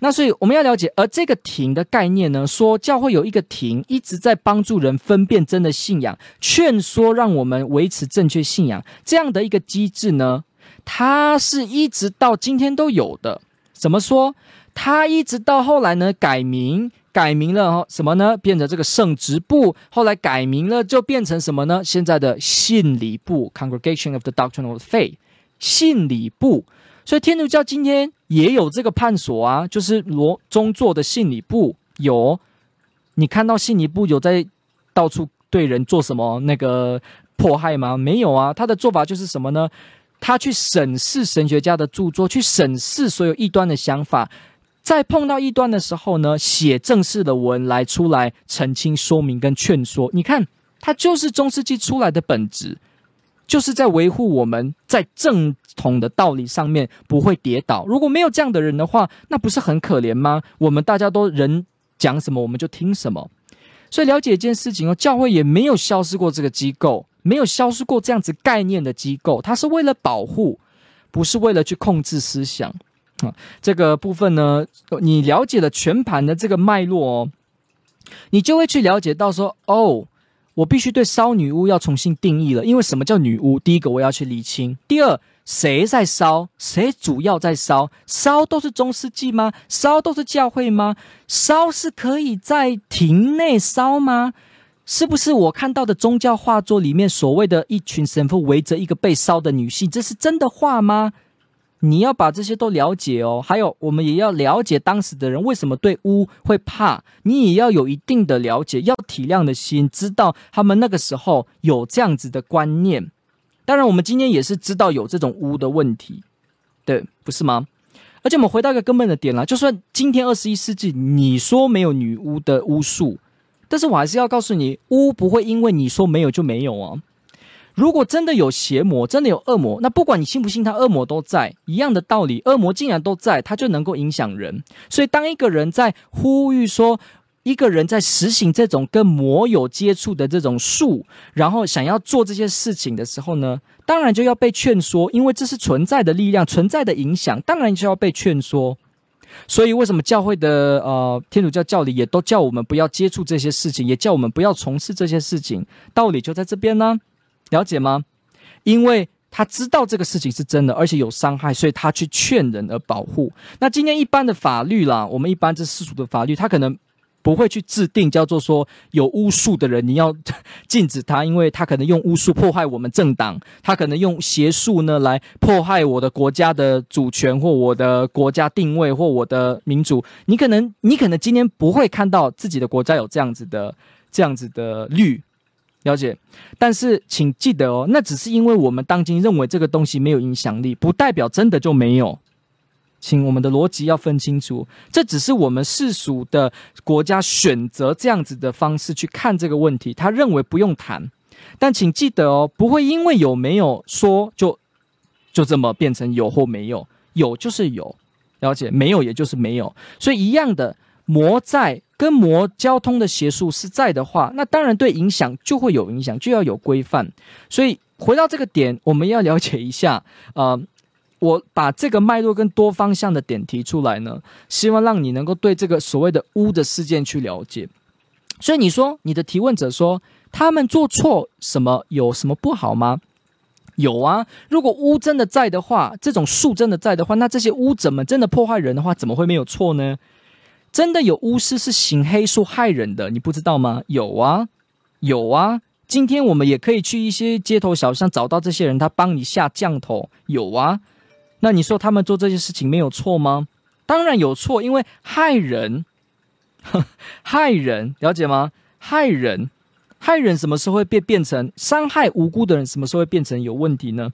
S1: 那所以我们要了解，而这个亭的概念呢，说教会有一个亭一直在帮助人分辨真的信仰，劝说让我们维持正确信仰这样的一个机制呢，它是一直到今天都有的。怎么说？它一直到后来呢改名，改名了什么呢？变成这个圣职部，后来改名了就变成什么呢？现在的信理部 （Congregation of the Doctrine of Faith，信理部。所以天主教今天也有这个判所啊，就是罗宗座的信理部有。你看到信理部有在到处对人做什么那个迫害吗？没有啊，他的做法就是什么呢？他去审视神学家的著作，去审视所有异端的想法，在碰到异端的时候呢，写正式的文来出来澄清、说明跟劝说。你看，他就是中世纪出来的本质。就是在维护我们在正统的道理上面不会跌倒。如果没有这样的人的话，那不是很可怜吗？我们大家都人讲什么我们就听什么。所以了解一件事情哦，教会也没有消失过这个机构，没有消失过这样子概念的机构。它是为了保护，不是为了去控制思想啊。这个部分呢，你了解了全盘的这个脉络哦，你就会去了解到说哦。我必须对烧女巫要重新定义了，因为什么叫女巫？第一个我要去厘清。第二，谁在烧？谁主要在烧？烧都是中世纪吗？烧都是教会吗？烧是可以在庭内烧吗？是不是我看到的宗教画作里面所谓的一群神父围着一个被烧的女性，这是真的画吗？你要把这些都了解哦，还有我们也要了解当时的人为什么对巫会怕，你也要有一定的了解，要体谅的心，知道他们那个时候有这样子的观念。当然，我们今天也是知道有这种巫的问题，对，不是吗？而且我们回到一个根本的点啦，就算今天二十一世纪，你说没有女巫的巫术，但是我还是要告诉你，巫不会因为你说没有就没有啊。如果真的有邪魔，真的有恶魔，那不管你信不信他，恶魔都在。一样的道理，恶魔既然都在，他就能够影响人。所以，当一个人在呼吁说，一个人在实行这种跟魔有接触的这种术，然后想要做这些事情的时候呢，当然就要被劝说，因为这是存在的力量，存在的影响，当然就要被劝说。所以，为什么教会的呃天主教教理也都叫我们不要接触这些事情，也叫我们不要从事这些事情？道理就在这边呢。了解吗？因为他知道这个事情是真的，而且有伤害，所以他去劝人而保护。那今天一般的法律啦，我们一般这世俗的法律，他可能不会去制定叫做说有巫术的人你要 禁止他，因为他可能用巫术破坏我们政党，他可能用邪术呢来迫害我的国家的主权或我的国家定位或我的民主。你可能你可能今天不会看到自己的国家有这样子的这样子的律。了解，但是请记得哦，那只是因为我们当今认为这个东西没有影响力，不代表真的就没有。请我们的逻辑要分清楚，这只是我们世俗的国家选择这样子的方式去看这个问题，他认为不用谈。但请记得哦，不会因为有没有说就就这么变成有或没有，有就是有，了解，没有也就是没有，所以一样的。魔在跟魔交通的邪术是在的话，那当然对影响就会有影响，就要有规范。所以回到这个点，我们要了解一下。呃，我把这个脉络跟多方向的点提出来呢，希望让你能够对这个所谓的巫的事件去了解。所以你说，你的提问者说他们做错什么，有什么不好吗？有啊，如果巫真的在的话，这种术真的在的话，那这些巫怎么真的破坏人的话，怎么会没有错呢？真的有巫师是行黑术害人的，你不知道吗？有啊，有啊。今天我们也可以去一些街头小巷找到这些人，他帮你下降头。有啊，那你说他们做这些事情没有错吗？当然有错，因为害人，害人，了解吗？害人，害人什么时候会变变成伤害无辜的人？什么时候会变成有问题呢？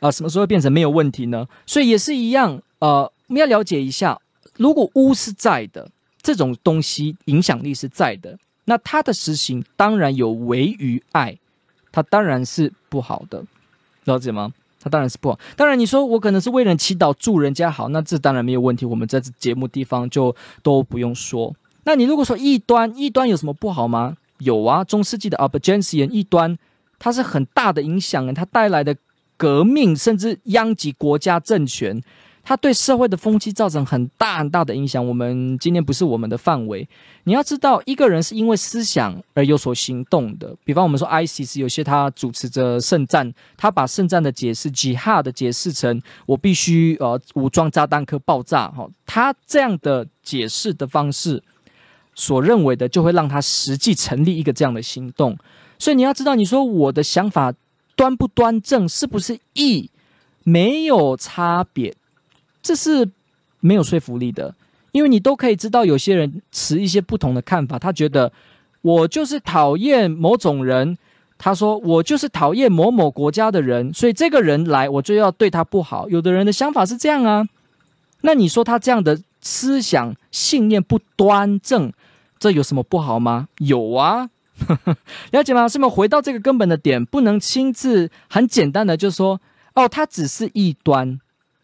S1: 啊、什么时候会变成没有问题呢？所以也是一样，呃，我们要了解一下，如果巫是在的，这种东西影响力是在的。那他的实行当然有违于爱，他当然是不好的，了解吗？他当然是不好。当然你说我可能是为人祈祷祝人家好，那这当然没有问题。我们在这节目地方就都不用说。那你如果说异端，异端有什么不好吗？有啊，中世纪的阿伯吉斯人异端，它是很大的影响啊，它带来的革命甚至殃及国家政权。它对社会的风气造成很大很大的影响。我们今天不是我们的范围。你要知道，一个人是因为思想而有所行动的。比方我们说，ISIS 有些他主持着圣战，他把圣战的解释，Jihad 的解释成我必须呃武装炸弹客爆炸哈。他这样的解释的方式，所认为的就会让他实际成立一个这样的行动。所以你要知道，你说我的想法端不端正，是不是义，没有差别。这是没有说服力的，因为你都可以知道，有些人持一些不同的看法。他觉得我就是讨厌某种人，他说我就是讨厌某某国家的人，所以这个人来我就要对他不好。有的人的想法是这样啊，那你说他这样的思想信念不端正，这有什么不好吗？有啊，了解吗？是不是回到这个根本的点，不能亲自很简单的就说哦，他只是异端。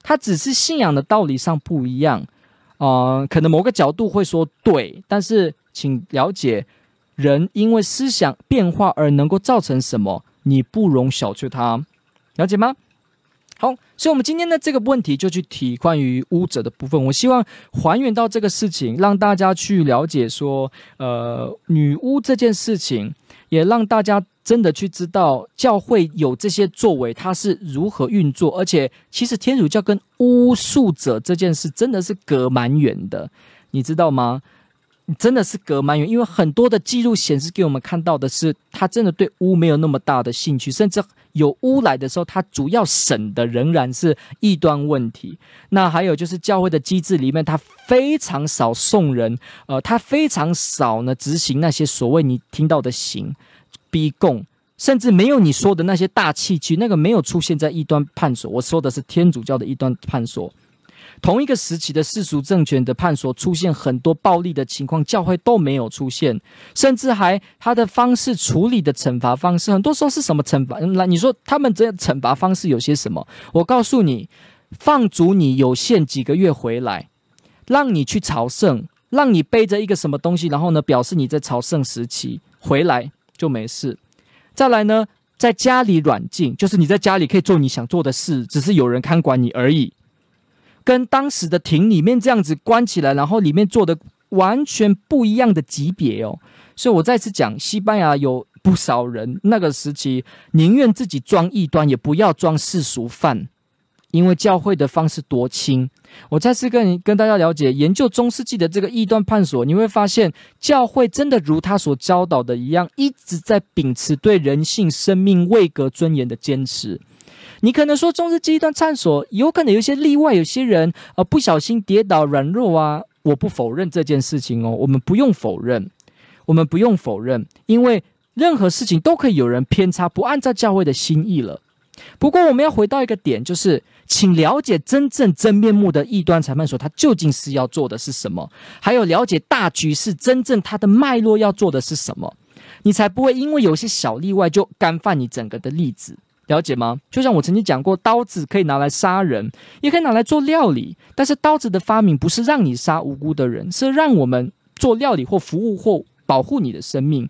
S1: 他只是信仰的道理上不一样，呃，可能某个角度会说对，但是请了解，人因为思想变化而能够造成什么，你不容小觑他，了解吗？好，所以我们今天的这个问题就去提关于巫者的部分，我希望还原到这个事情，让大家去了解说，呃，女巫这件事情，也让大家。真的去知道教会有这些作为，它是如何运作，而且其实天主教跟巫术者这件事真的是隔蛮远的，你知道吗？真的是隔蛮远，因为很多的记录显示给我们看到的是，他真的对巫没有那么大的兴趣，甚至有巫来的时候，他主要审的仍然是异端问题。那还有就是教会的机制里面，他非常少送人，呃，他非常少呢执行那些所谓你听到的刑。逼供，甚至没有你说的那些大器具，那个没有出现在异端判所。我说的是天主教的异端判所。同一个时期的世俗政权的判所出现很多暴力的情况，教会都没有出现，甚至还他的方式处理的惩罚方式，很多时候是什么惩罚？来，你说他们这惩罚方式有些什么？我告诉你，放逐你有限几个月回来，让你去朝圣，让你背着一个什么东西，然后呢，表示你在朝圣时期回来。就没事。再来呢，在家里软禁，就是你在家里可以做你想做的事，只是有人看管你而已。跟当时的亭里面这样子关起来，然后里面做的完全不一样的级别哦。所以我再次讲，西班牙有不少人那个时期宁愿自己装异端，也不要装世俗犯。因为教会的方式多亲，我再次跟你跟大家了解研究中世纪的这个异端判所，你会发现教会真的如他所教导的一样，一直在秉持对人性、生命、位格、尊严的坚持。你可能说中世纪异端判所有可能有些例外，有些人呃不小心跌倒软弱啊，我不否认这件事情哦，我们不用否认，我们不用否认，因为任何事情都可以有人偏差，不按照教会的心意了。不过我们要回到一个点，就是。请了解真正真面目的异端裁判所，他究竟是要做的是什么？还有了解大局势，真正它的脉络要做的是什么？你才不会因为有些小例外就干犯你整个的例子，了解吗？就像我曾经讲过，刀子可以拿来杀人，也可以拿来做料理，但是刀子的发明不是让你杀无辜的人，是让我们做料理或服务或保护你的生命，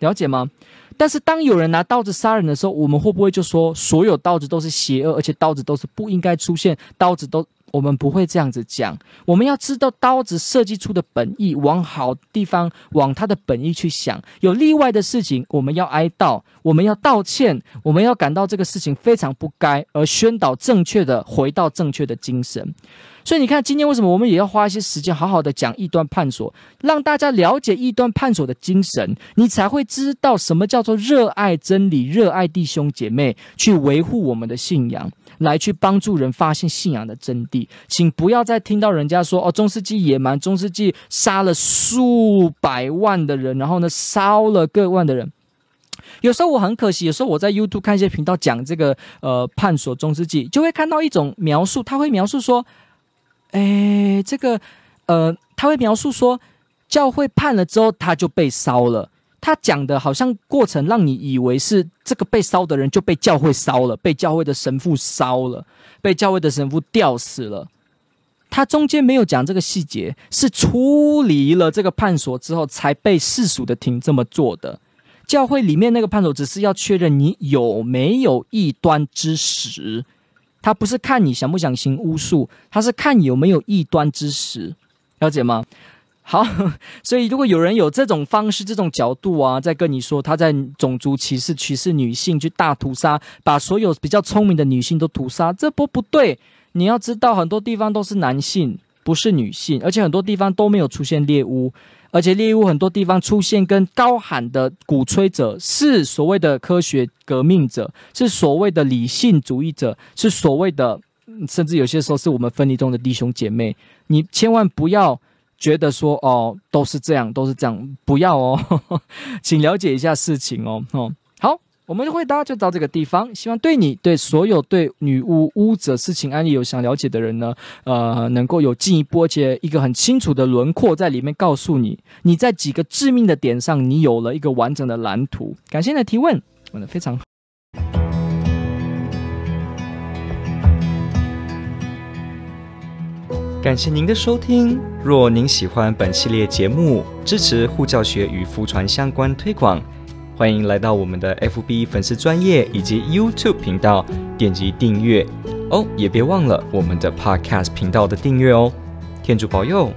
S1: 了解吗？但是当有人拿刀子杀人的时候，我们会不会就说所有刀子都是邪恶，而且刀子都是不应该出现，刀子都我们不会这样子讲。我们要知道刀子设计出的本意，往好地方，往它的本意去想。有例外的事情，我们要哀悼，我们要道歉，我们要感到这个事情非常不该，而宣导正确的，回到正确的精神。所以你看，今天为什么我们也要花一些时间，好好的讲异端判所，让大家了解异端判所的精神，你才会知道什么叫做热爱真理、热爱弟兄姐妹，去维护我们的信仰，来去帮助人发现信仰的真谛。请不要再听到人家说哦，中世纪野蛮，中世纪杀了数百万的人，然后呢，烧了个万的人。有时候我很可惜，有时候我在 YouTube 看一些频道讲这个呃判所中世纪，就会看到一种描述，他会描述说。哎，这个，呃，他会描述说，教会判了之后，他就被烧了。他讲的好像过程让你以为是这个被烧的人就被教会烧了，被教会的神父烧了，被教会的神父吊死了。他中间没有讲这个细节，是出离了这个判所之后才被世俗的庭这么做的。教会里面那个判所只是要确认你有没有异端之实。他不是看你想不想行巫术，他是看有没有异端之实，了解吗？好，所以如果有人有这种方式、这种角度啊，在跟你说他在种族歧视、歧视女性，去大屠杀，把所有比较聪明的女性都屠杀，这不不对。你要知道，很多地方都是男性，不是女性，而且很多地方都没有出现猎巫。而且猎物很多地方出现，跟高喊的鼓吹者是所谓的科学革命者，是所谓的理性主义者，是所谓的，甚至有些时候是我们分离中的弟兄姐妹。你千万不要觉得说哦，都是这样，都是这样，不要哦，呵呵，请了解一下事情哦，哦。我们的回答就到这个地方，希望对你、对所有对女巫巫者事情案例有想了解的人呢，呃，能够有进一步而且一个很清楚的轮廓在里面告诉你，你在几个致命的点上，你有了一个完整的蓝图。感谢你的提问，问的非常好。
S2: 感谢您的收听。若您喜欢本系列节目，支持护教学与福传相关推广。欢迎来到我们的 FB 粉丝专业以及 YouTube 频道，点击订阅哦，也别忘了我们的 Podcast 频道的订阅哦。天主保佑。